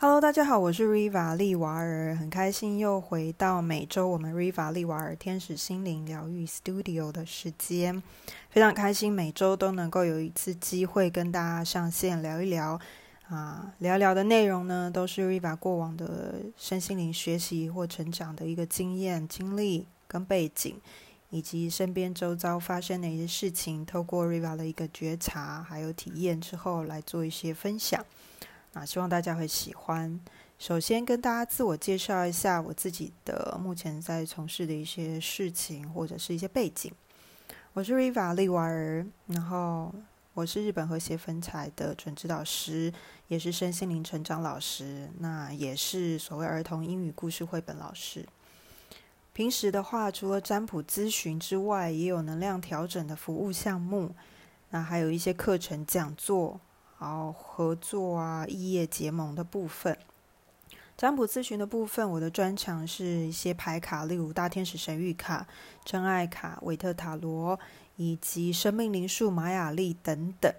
Hello，大家好，我是 Riva 利瓦尔，很开心又回到每周我们 Riva 利瓦尔天使心灵疗愈 Studio 的时间，非常开心每周都能够有一次机会跟大家上线聊一聊啊，聊聊的内容呢都是 Riva 过往的身心灵学习或成长的一个经验、经历跟背景，以及身边周遭发生的一些事情，透过 Riva 的一个觉察还有体验之后来做一些分享。啊，希望大家会喜欢。首先跟大家自我介绍一下我自己的目前在从事的一些事情或者是一些背景。我是 Riva 利瓦尔，然后我是日本和谐分彩的准指导师，也是身心灵成长老师，那也是所谓儿童英语故事绘本老师。平时的话，除了占卜咨询之外，也有能量调整的服务项目，那还有一些课程讲座。好合作啊，异业结盟的部分，占卜咨询的部分，我的专长是一些牌卡，例如大天使神谕卡、真爱卡、韦特塔罗以及生命灵数、玛雅历等等。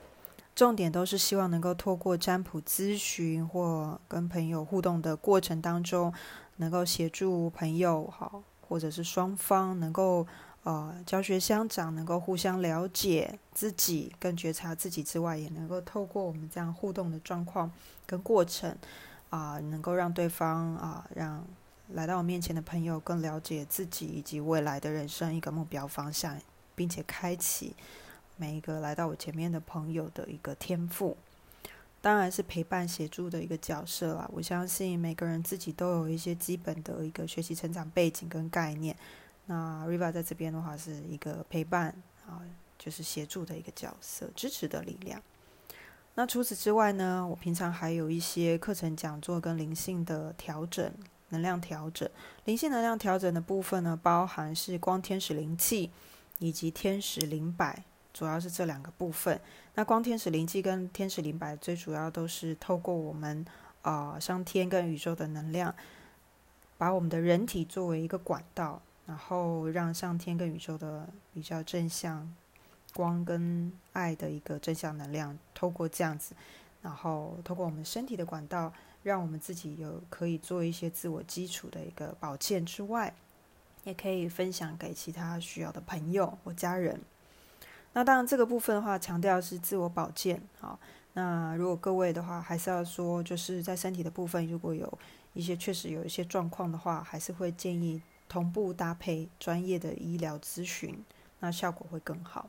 重点都是希望能够透过占卜咨询或跟朋友互动的过程当中，能够协助朋友好，或者是双方能够。呃，教学相长，能够互相了解自己，更觉察自己之外，也能够透过我们这样互动的状况跟过程，啊，能够让对方啊，让来到我面前的朋友更了解自己以及未来的人生一个目标方向，并且开启每一个来到我前面的朋友的一个天赋，当然是陪伴协助的一个角色啦。我相信每个人自己都有一些基本的一个学习成长背景跟概念。那 Riva 在这边的话是一个陪伴啊，就是协助的一个角色，支持的力量。那除此之外呢，我平常还有一些课程讲座跟灵性的调整、能量调整。灵性能量调整的部分呢，包含是光天使灵气以及天使灵摆，主要是这两个部分。那光天使灵气跟天使灵摆，最主要都是透过我们啊上天跟宇宙的能量，把我们的人体作为一个管道。然后让上天跟宇宙的比较正向光跟爱的一个正向能量，透过这样子，然后透过我们身体的管道，让我们自己有可以做一些自我基础的一个保健之外，也可以分享给其他需要的朋友或家人。那当然这个部分的话，强调是自我保健。好，那如果各位的话，还是要说，就是在身体的部分，如果有一些确实有一些状况的话，还是会建议。同步搭配专业的医疗咨询，那效果会更好。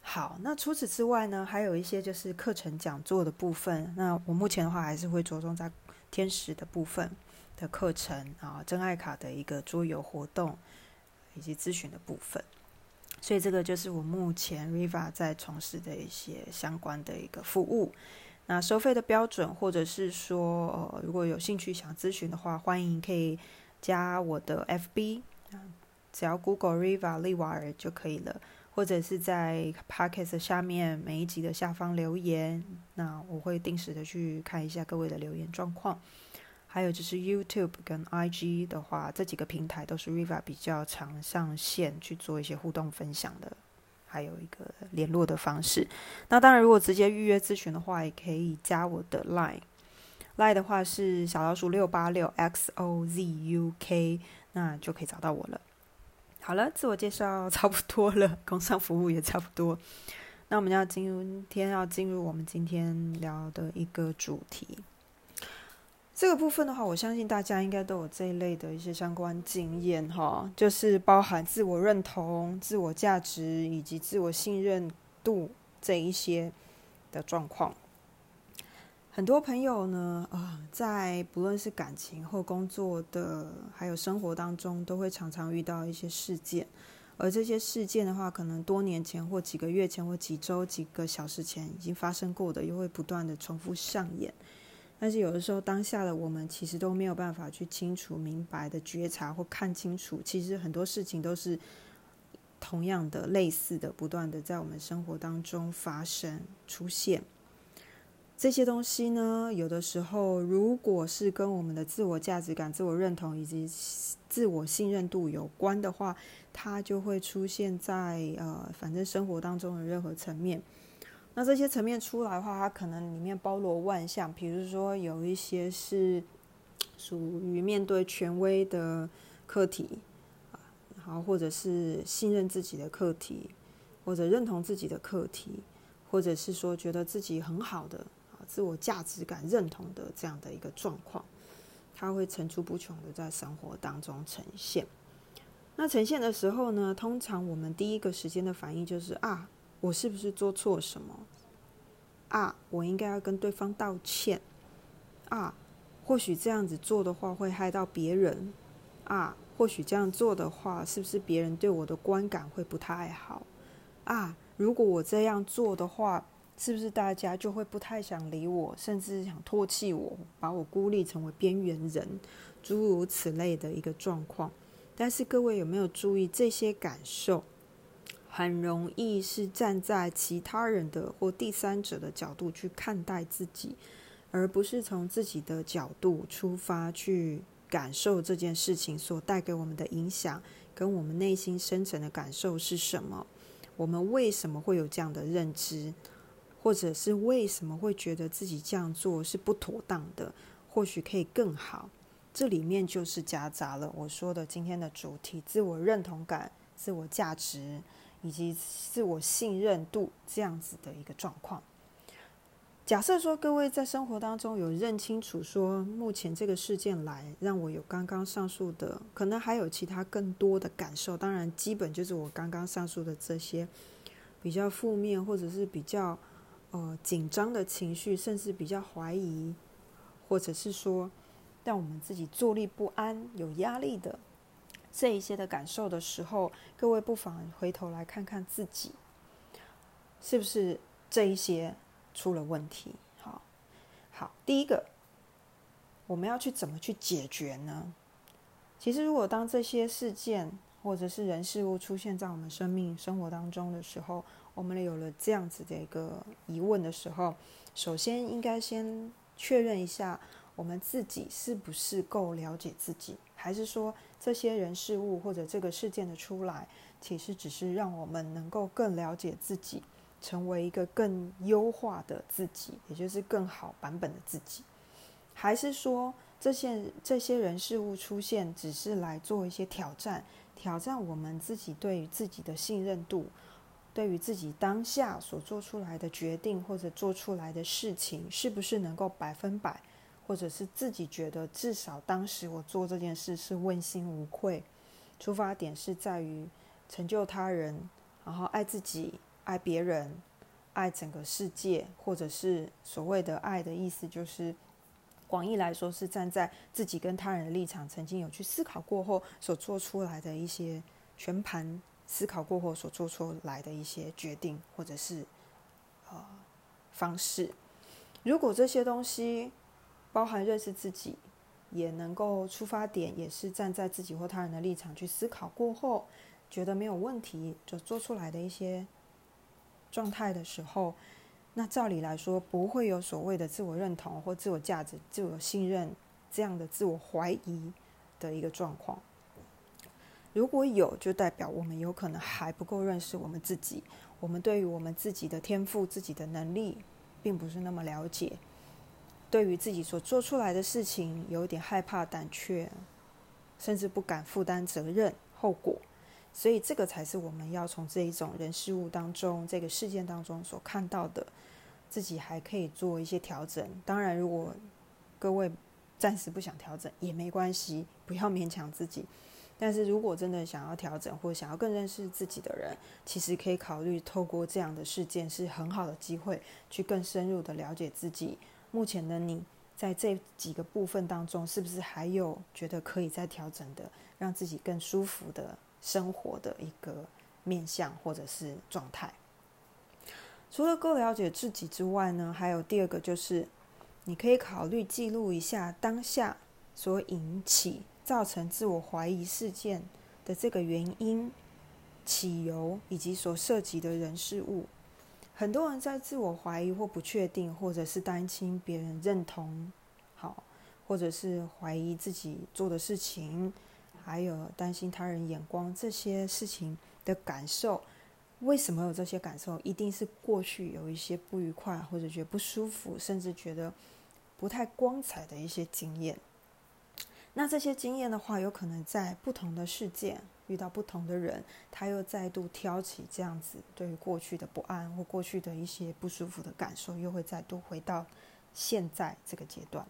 好，那除此之外呢，还有一些就是课程讲座的部分。那我目前的话，还是会着重在天使的部分的课程啊，真爱卡的一个桌游活动以及咨询的部分。所以这个就是我目前 Riva 在从事的一些相关的一个服务。那收费的标准，或者是说，呃，如果有兴趣想咨询的话，欢迎可以。加我的 FB 只要 Google Riva 利瓦尔就可以了，或者是在 Podcast 下面每一集的下方留言，那我会定时的去看一下各位的留言状况。还有就是 YouTube 跟 IG 的话，这几个平台都是 Riva 比较常上线去做一些互动分享的，还有一个联络的方式。那当然，如果直接预约咨询的话，也可以加我的 Line。赖的话是小老鼠六八六 x o z u k，那就可以找到我了。好了，自我介绍 差不多了，工商服务也差不多。那我们要今天要进入我们今天聊的一个主题。这个部分的话，我相信大家应该都有这一类的一些相关经验哈，就是包含自我认同、自我价值以及自我信任度这一些的状况。很多朋友呢，啊，在不论是感情或工作的，还有生活当中，都会常常遇到一些事件，而这些事件的话，可能多年前或几个月前或几周、几个小时前已经发生过的，又会不断的重复上演。但是有的时候，当下的我们其实都没有办法去清楚、明白的觉察或看清楚，其实很多事情都是同样的、类似的，不断的在我们生活当中发生、出现。这些东西呢，有的时候如果是跟我们的自我价值感、自我认同以及自我信任度有关的话，它就会出现在呃，反正生活当中的任何层面，那这些层面出来的话，它可能里面包罗万象，比如说有一些是属于面对权威的课题啊，然后，或者是信任自己的课题，或者认同自己的课题，或者是说觉得自己很好的，自我价值感认同的这样的一个状况，它会层出不穷的在生活当中呈现。那呈现的时候呢，通常我们第一个时间的反应就是啊。我是不是做错什么？啊，我应该要跟对方道歉。啊，或许这样子做的话会害到别人。啊，或许这样做的话，是不是别人对我的观感会不太好？啊，如果我这样做的话，是不是大家就会不太想理我，甚至想唾弃我，把我孤立成为边缘人，诸如此类的一个状况？但是各位有没有注意这些感受？很容易是站在其他人的或第三者的角度去看待自己，而不是从自己的角度出发去感受这件事情所带给我们的影响，跟我们内心深层的感受是什么？我们为什么会有这样的认知，或者是为什么会觉得自己这样做是不妥当的？或许可以更好。这里面就是夹杂了我说的今天的主题：自我认同感、自我价值。以及自我信任度这样子的一个状况。假设说各位在生活当中有认清楚说，目前这个事件来让我有刚刚上述的，可能还有其他更多的感受。当然，基本就是我刚刚上述的这些比较负面或者是比较呃紧张的情绪，甚至比较怀疑，或者是说让我们自己坐立不安、有压力的。这一些的感受的时候，各位不妨回头来看看自己，是不是这一些出了问题？好，好，第一个，我们要去怎么去解决呢？其实，如果当这些事件或者是人事物出现在我们生命生活当中的时候，我们有了这样子的一个疑问的时候，首先应该先确认一下，我们自己是不是够了解自己，还是说？这些人事物或者这个事件的出来，其实只是让我们能够更了解自己，成为一个更优化的自己，也就是更好版本的自己。还是说，这些这些人事物出现，只是来做一些挑战，挑战我们自己对于自己的信任度，对于自己当下所做出来的决定或者做出来的事情，是不是能够百分百？或者是自己觉得至少当时我做这件事是问心无愧，出发点是在于成就他人，然后爱自己、爱别人、爱整个世界，或者是所谓的爱的意思，就是广义来说是站在自己跟他人的立场，曾经有去思考过后所做出来的一些全盘思考过后所做出来的一些决定，或者是呃方式。如果这些东西，包含认识自己，也能够出发点也是站在自己或他人的立场去思考过后，觉得没有问题就做出来的一些状态的时候，那照理来说不会有所谓的自我认同或自我价值、自我信任这样的自我怀疑的一个状况。如果有，就代表我们有可能还不够认识我们自己，我们对于我们自己的天赋、自己的能力，并不是那么了解。对于自己所做出来的事情，有点害怕、胆怯，甚至不敢负担责任、后果，所以这个才是我们要从这一种人事物当中、这个事件当中所看到的，自己还可以做一些调整。当然，如果各位暂时不想调整也没关系，不要勉强自己。但是如果真的想要调整或想要更认识自己的人，其实可以考虑透过这样的事件是很好的机会，去更深入的了解自己。目前的你在这几个部分当中，是不是还有觉得可以再调整的，让自己更舒服的生活的一个面向或者是状态？除了够了解自己之外呢，还有第二个就是，你可以考虑记录一下当下所引起造成自我怀疑事件的这个原因、起由以及所涉及的人事物。很多人在自我怀疑或不确定，或者是担心别人认同，好，或者是怀疑自己做的事情，还有担心他人眼光这些事情的感受，为什么有这些感受？一定是过去有一些不愉快，或者觉得不舒服，甚至觉得不太光彩的一些经验。那这些经验的话，有可能在不同的事件遇到不同的人，他又再度挑起这样子对于过去的不安或过去的一些不舒服的感受，又会再度回到现在这个阶段。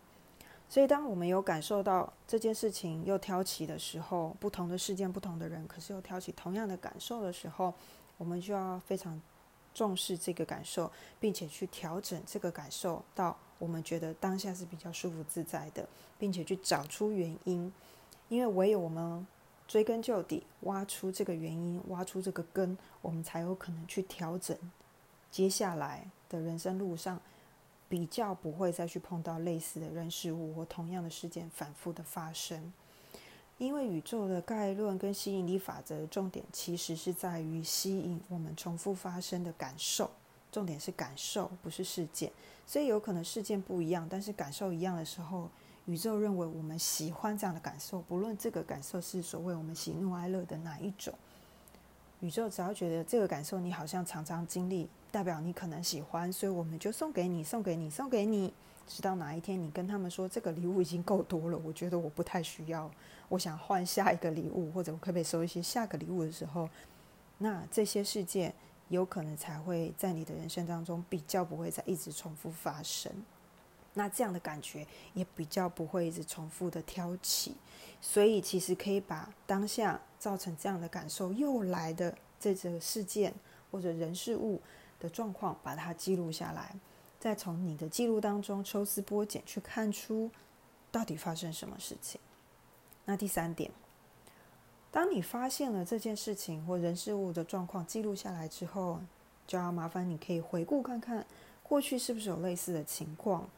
所以，当我们有感受到这件事情又挑起的时候，不同的事件、不同的人，可是又挑起同样的感受的时候，我们就要非常重视这个感受，并且去调整这个感受到我们觉得当下是比较舒服自在的，并且去找出原因。因为唯有我们追根究底，挖出这个原因，挖出这个根，我们才有可能去调整接下来的人生路上。比较不会再去碰到类似的人事物或同样的事件反复的发生，因为宇宙的概论跟吸引力法则重点其实是在于吸引我们重复发生的感受，重点是感受，不是事件。所以有可能事件不一样，但是感受一样的时候，宇宙认为我们喜欢这样的感受，不论这个感受是所谓我们喜怒哀乐的哪一种。宇宙只要觉得这个感受你好像常常经历，代表你可能喜欢，所以我们就送给你，送给你，送给你，直到哪一天你跟他们说这个礼物已经够多了，我觉得我不太需要，我想换下一个礼物，或者我可不可以收一些下个礼物的时候，那这些事件有可能才会在你的人生当中比较不会再一直重复发生，那这样的感觉也比较不会一直重复的挑起，所以其实可以把当下。造成这样的感受又来的这个事件或者人事物的状况，把它记录下来，再从你的记录当中抽丝剥茧，去看出到底发生什么事情。那第三点，当你发现了这件事情或人事物的状况记录下来之后，就要麻烦你可以回顾看看过去是不是有类似的情况，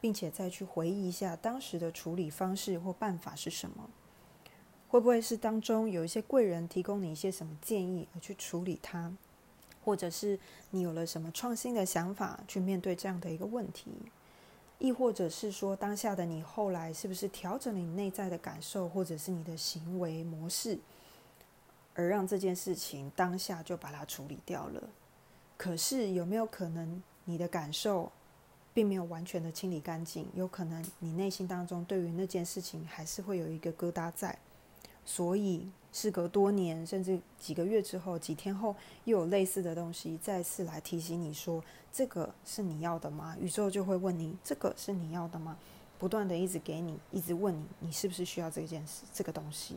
并且再去回忆一下当时的处理方式或办法是什么。会不会是当中有一些贵人提供你一些什么建议而去处理它，或者是你有了什么创新的想法去面对这样的一个问题，亦或者是说当下的你后来是不是调整了你内在的感受或者是你的行为模式，而让这件事情当下就把它处理掉了？可是有没有可能你的感受并没有完全的清理干净？有可能你内心当中对于那件事情还是会有一个疙瘩在。所以，事隔多年，甚至几个月之后、几天后，又有类似的东西再次来提醒你说：“这个是你要的吗？”宇宙就会问你：“这个是你要的吗？”不断的一直给你，一直问你：“你是不是需要这件事、这个东西？”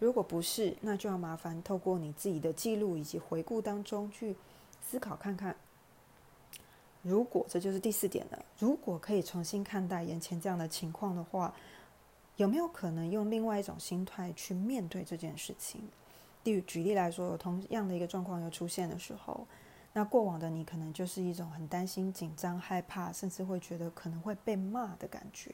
如果不是，那就要麻烦透过你自己的记录以及回顾当中去思考看看。如果这就是第四点了，如果可以重新看待眼前这样的情况的话。有没有可能用另外一种心态去面对这件事情？例如，举例来说，有同样的一个状况又出现的时候，那过往的你可能就是一种很担心、紧张、害怕，甚至会觉得可能会被骂的感觉。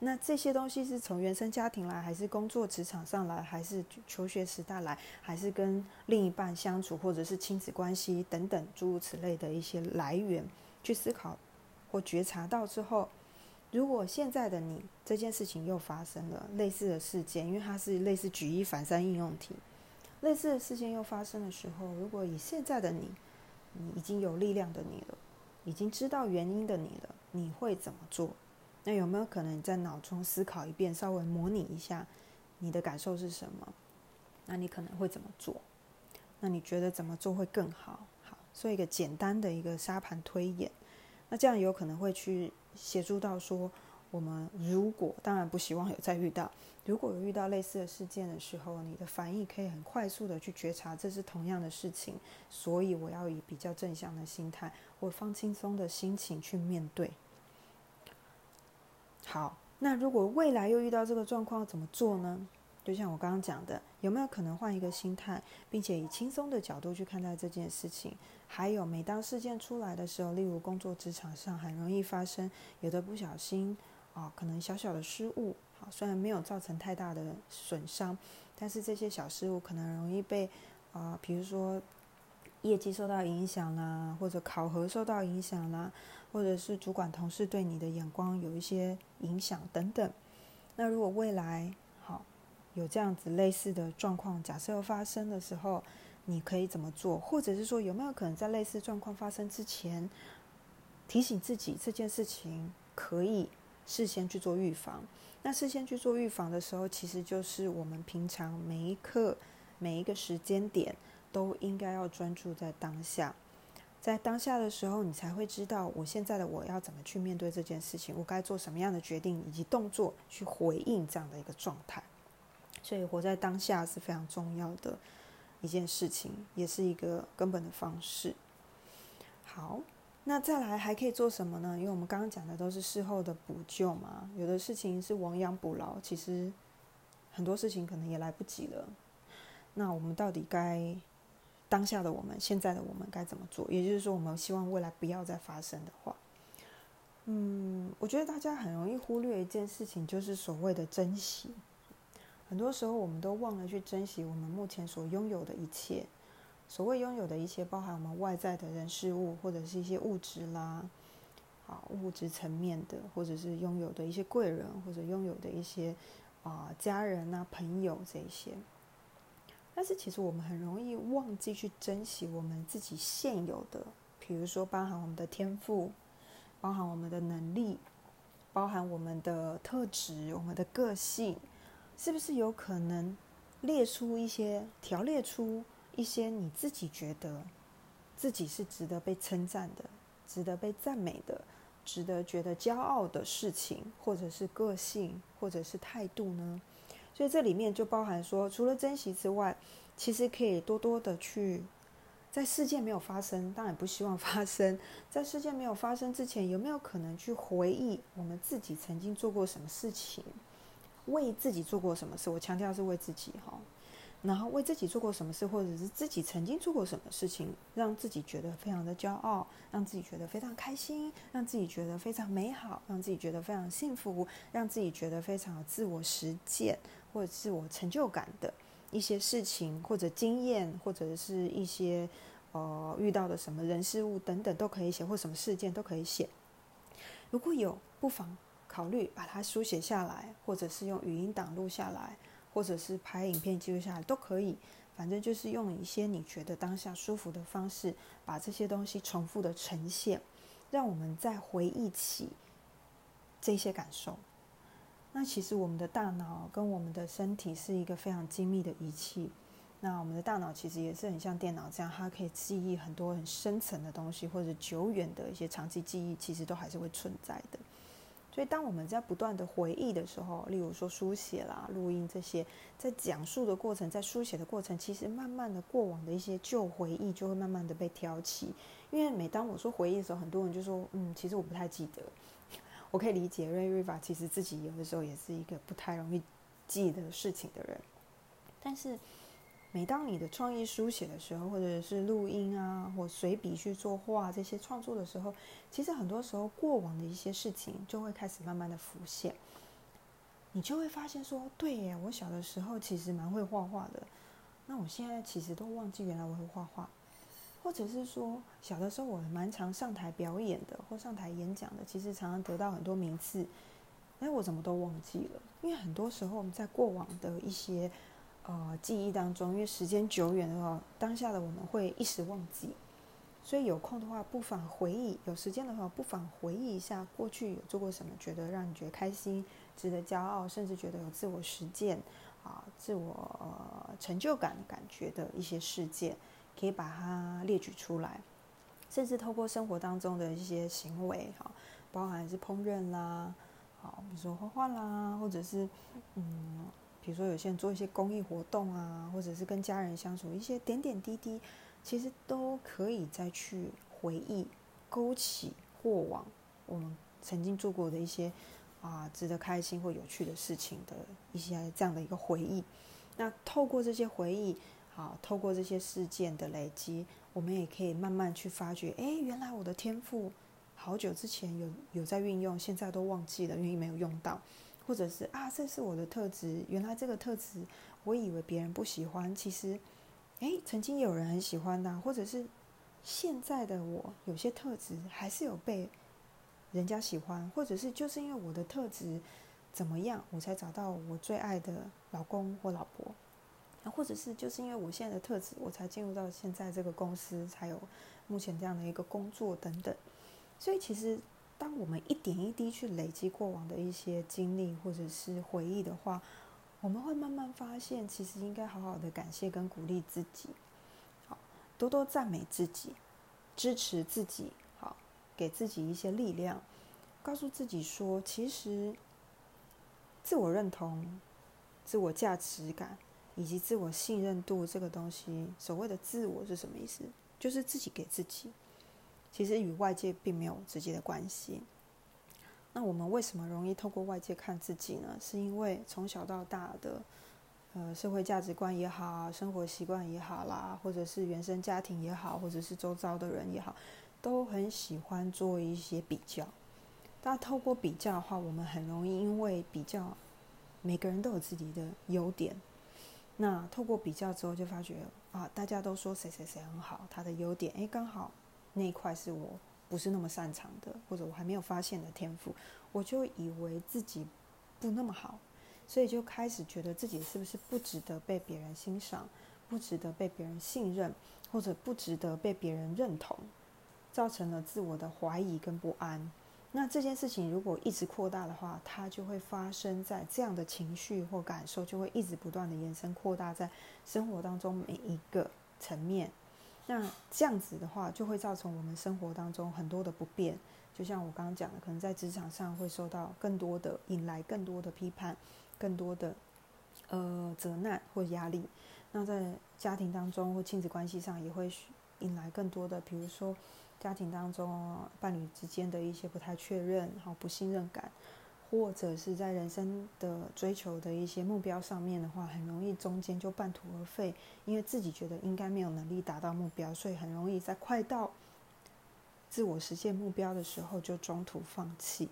那这些东西是从原生家庭来，还是工作职场上来，还是求学时代来，还是跟另一半相处，或者是亲子关系等等诸如此类的一些来源，去思考或觉察到之后。如果现在的你这件事情又发生了类似的事件，因为它是类似举一反三应用题，类似的事件又发生的时候，如果以现在的你，你已经有力量的你了，已经知道原因的你了，你会怎么做？那有没有可能你在脑中思考一遍，稍微模拟一下你的感受是什么？那你可能会怎么做？那你觉得怎么做会更好？好，做一个简单的一个沙盘推演，那这样有可能会去。协助到说，我们如果当然不希望有再遇到，如果有遇到类似的事件的时候，你的反应可以很快速的去觉察这是同样的事情，所以我要以比较正向的心态或放轻松的心情去面对。好，那如果未来又遇到这个状况，怎么做呢？就像我刚刚讲的，有没有可能换一个心态，并且以轻松的角度去看待这件事情？还有，每当事件出来的时候，例如工作职场上很容易发生，有的不小心啊，可能小小的失误，好，虽然没有造成太大的损伤，但是这些小失误可能容易被啊，比如说业绩受到影响啦，或者考核受到影响啦，或者是主管同事对你的眼光有一些影响等等。那如果未来，有这样子类似的状况，假设要发生的时候，你可以怎么做，或者是说有没有可能在类似状况发生之前，提醒自己这件事情可以事先去做预防。那事先去做预防的时候，其实就是我们平常每一刻、每一个时间点都应该要专注在当下。在当下的时候，你才会知道我现在的我要怎么去面对这件事情，我该做什么样的决定以及动作去回应这样的一个状态。所以，活在当下是非常重要的一件事情，也是一个根本的方式。好，那再来还可以做什么呢？因为我们刚刚讲的都是事后的补救嘛，有的事情是亡羊补牢，其实很多事情可能也来不及了。那我们到底该？当下的我们，现在的我们该怎么做？也就是说，我们希望未来不要再发生的话，嗯，我觉得大家很容易忽略一件事情，就是所谓的珍惜。很多时候，我们都忘了去珍惜我们目前所拥有的一切。所谓拥有的一切，包含我们外在的人事物，或者是一些物质啦，啊，物质层面的，或者是拥有的一些贵人，或者拥有的一些啊家人啊朋友这一些。但是其实我们很容易忘记去珍惜我们自己现有的，比如说包含我们的天赋，包含我们的能力，包含我们的特质、我们的个性，是不是有可能列出一些、条列出一些你自己觉得自己是值得被称赞的、值得被赞美的、值得觉得骄傲的事情，或者是个性，或者是态度呢？所以这里面就包含说，除了珍惜之外，其实可以多多的去，在事件没有发生，当然不希望发生 在事件没有发生之前，有没有可能去回忆我们自己曾经做过什么事情，为自己做过什么事？我强调是为自己哈。然后为自己做过什么事，或者是自己曾经做过什么事情，让自己觉得非常的骄傲，让自己觉得非常开心，让自己觉得非常美好，让自己觉得非常幸福，让自己觉得非常有自我实践或者自我成就感的一些事情或者经验，或者是一些呃遇到的什么人事物等等都可以写，或什么事件都可以写。如果有，不妨考虑把它书写下来，或者是用语音档录下来。或者是拍影片记录下来都可以，反正就是用一些你觉得当下舒服的方式，把这些东西重复的呈现，让我们再回忆起这些感受。那其实我们的大脑跟我们的身体是一个非常精密的仪器。那我们的大脑其实也是很像电脑这样，它可以记忆很多很深层的东西，或者久远的一些长期记忆，其实都还是会存在的。所以，当我们在不断的回忆的时候，例如说书写啦、录音这些，在讲述的过程，在书写的过程，其实慢慢的过往的一些旧回忆就会慢慢的被挑起。因为每当我说回忆的时候，很多人就说：“嗯，其实我不太记得。”我可以理解瑞瑞法其实自己有的时候也是一个不太容易记得事情的人，但是。每当你的创意书写的时候，或者是录音啊，或随笔去作画这些创作的时候，其实很多时候过往的一些事情就会开始慢慢的浮现。你就会发现说，对耶，我小的时候其实蛮会画画的。那我现在其实都忘记原来我会画画，或者是说小的时候我蛮常上台表演的，或上台演讲的，其实常常得到很多名次。哎，我怎么都忘记了？因为很多时候我们在过往的一些。呃，记忆当中，因为时间久远的话，当下的我们会一时忘记，所以有空的话，不妨回忆；有时间的话，不妨回忆一下过去有做过什么，觉得让你觉得开心、值得骄傲，甚至觉得有自我实践啊、自我成就感感觉的一些事件，可以把它列举出来，甚至透过生活当中的一些行为，哈，包含是烹饪啦，好，比如说画画啦，或者是嗯。比如说，有些人做一些公益活动啊，或者是跟家人相处一些点点滴滴，其实都可以再去回忆、勾起过往我们曾经做过的一些啊值得开心或有趣的事情的一些这样的一个回忆。那透过这些回忆，好，透过这些事件的累积，我们也可以慢慢去发掘，哎，原来我的天赋好久之前有有在运用，现在都忘记了，因为没有用到。或者是啊，这是我的特质。原来这个特质，我以为别人不喜欢，其实，诶，曾经有人很喜欢的。或者是现在的我，有些特质还是有被人家喜欢。或者是就是因为我的特质怎么样，我才找到我最爱的老公或老婆。或者是就是因为我现在的特质，我才进入到现在这个公司，才有目前这样的一个工作等等。所以其实，当我们一点一滴去累积过往的一些经历或者是回忆的话，我们会慢慢发现，其实应该好好的感谢跟鼓励自己，好，多多赞美自己，支持自己，好，给自己一些力量，告诉自己说，其实自我认同、自我价值感。以及自我信任度这个东西，所谓的自我是什么意思？就是自己给自己，其实与外界并没有直接的关系。那我们为什么容易透过外界看自己呢？是因为从小到大的，呃，社会价值观也好，生活习惯也好啦，或者是原生家庭也好，或者是周遭的人也好，都很喜欢做一些比较。那透过比较的话，我们很容易因为比较，每个人都有自己的优点。那透过比较之后，就发觉啊，大家都说谁谁谁很好，他的优点，诶，刚好那一块是我不是那么擅长的，或者我还没有发现的天赋，我就以为自己不那么好，所以就开始觉得自己是不是不值得被别人欣赏，不值得被别人信任，或者不值得被别人认同，造成了自我的怀疑跟不安。那这件事情如果一直扩大的话，它就会发生在这样的情绪或感受，就会一直不断的延伸扩大在生活当中每一个层面。那这样子的话，就会造成我们生活当中很多的不便。就像我刚刚讲的，可能在职场上会受到更多的引来更多的批判，更多的呃责难或压力。那在家庭当中或亲子关系上，也会引来更多的，比如说。家庭当中，伴侣之间的一些不太确认、好不信任感，或者是在人生的追求的一些目标上面的话，很容易中间就半途而废，因为自己觉得应该没有能力达到目标，所以很容易在快到自我实现目标的时候就中途放弃，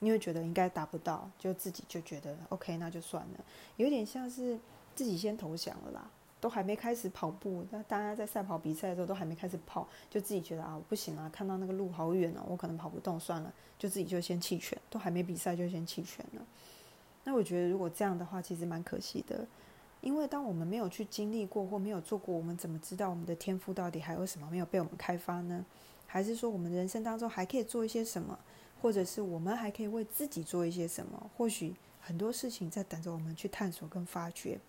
因为觉得应该达不到，就自己就觉得 OK，那就算了，有点像是自己先投降了啦。都还没开始跑步，那大家在赛跑比赛的时候都还没开始跑，就自己觉得啊，不行啊，看到那个路好远哦，我可能跑不动，算了，就自己就先弃权，都还没比赛就先弃权了。那我觉得如果这样的话，其实蛮可惜的，因为当我们没有去经历过或没有做过，我们怎么知道我们的天赋到底还有什么没有被我们开发呢？还是说我们人生当中还可以做一些什么，或者是我们还可以为自己做一些什么？或许很多事情在等着我们去探索跟发掘。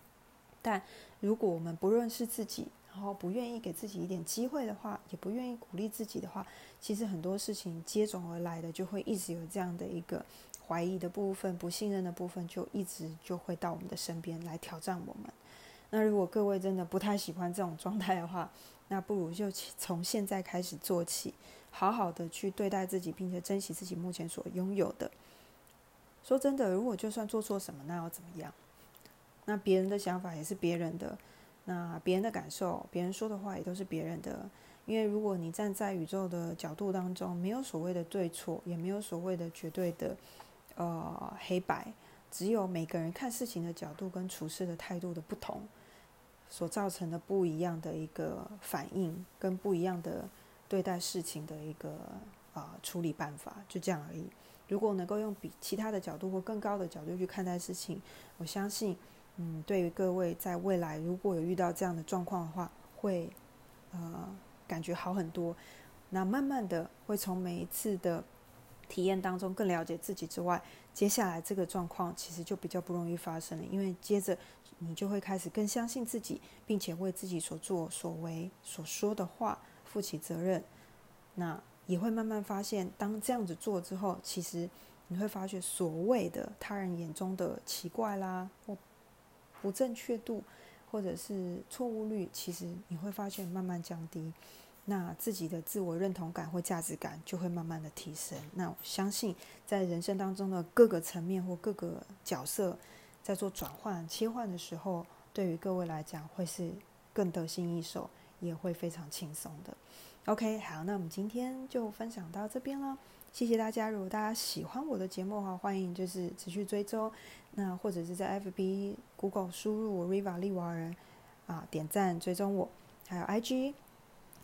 但如果我们不认识自己，然后不愿意给自己一点机会的话，也不愿意鼓励自己的话，其实很多事情接踵而来的，就会一直有这样的一个怀疑的部分、不信任的部分，就一直就会到我们的身边来挑战我们。那如果各位真的不太喜欢这种状态的话，那不如就从现在开始做起，好好的去对待自己，并且珍惜自己目前所拥有的。说真的，如果就算做错什么，那要怎么样？那别人的想法也是别人的，那别人的感受，别人说的话也都是别人的。因为如果你站在宇宙的角度当中，没有所谓的对错，也没有所谓的绝对的呃黑白，只有每个人看事情的角度跟处事的态度的不同，所造成的不一样的一个反应，跟不一样的对待事情的一个啊处理办法，就这样而已。如果能够用比其他的角度或更高的角度去看待事情，我相信。嗯，对于各位在未来如果有遇到这样的状况的话，会呃感觉好很多。那慢慢的会从每一次的体验当中更了解自己之外，接下来这个状况其实就比较不容易发生了，因为接着你就会开始更相信自己，并且为自己所做所为所说的话负起责任。那也会慢慢发现，当这样子做之后，其实你会发觉所谓的他人眼中的奇怪啦，或不正确度，或者是错误率，其实你会发现慢慢降低，那自己的自我认同感或价值感就会慢慢的提升。那我相信在人生当中的各个层面或各个角色，在做转换切换的时候，对于各位来讲会是更得心应手，也会非常轻松的。OK，好，那我们今天就分享到这边了。谢谢大家！如果大家喜欢我的节目的话，欢迎就是持续追踪，那或者是在 FB、Google 输入 Riva 利瓦人啊，点赞追踪我，还有 IG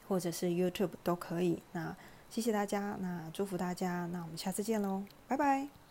或者是 YouTube 都可以。那谢谢大家，那祝福大家，那我们下次见喽，拜拜。